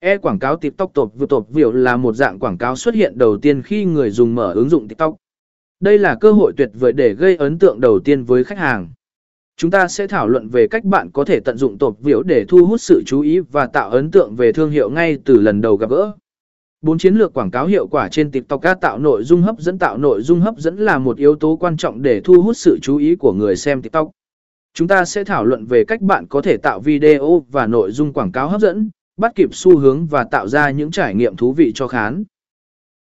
E quảng cáo TikTok tộp vừa tộp biểu là một dạng quảng cáo xuất hiện đầu tiên khi người dùng mở ứng dụng TikTok. Đây là cơ hội tuyệt vời để gây ấn tượng đầu tiên với khách hàng. Chúng ta sẽ thảo luận về cách bạn có thể tận dụng tộp biểu để thu hút sự chú ý và tạo ấn tượng về thương hiệu ngay từ lần đầu gặp gỡ. Bốn chiến lược quảng cáo hiệu quả trên TikTok đã tạo nội dung hấp dẫn tạo nội dung hấp dẫn là một yếu tố quan trọng để thu hút sự chú ý của người xem TikTok. Chúng ta sẽ thảo luận về cách bạn có thể tạo video và nội dung quảng cáo hấp dẫn, bắt kịp xu hướng và tạo ra những trải nghiệm thú vị cho khán.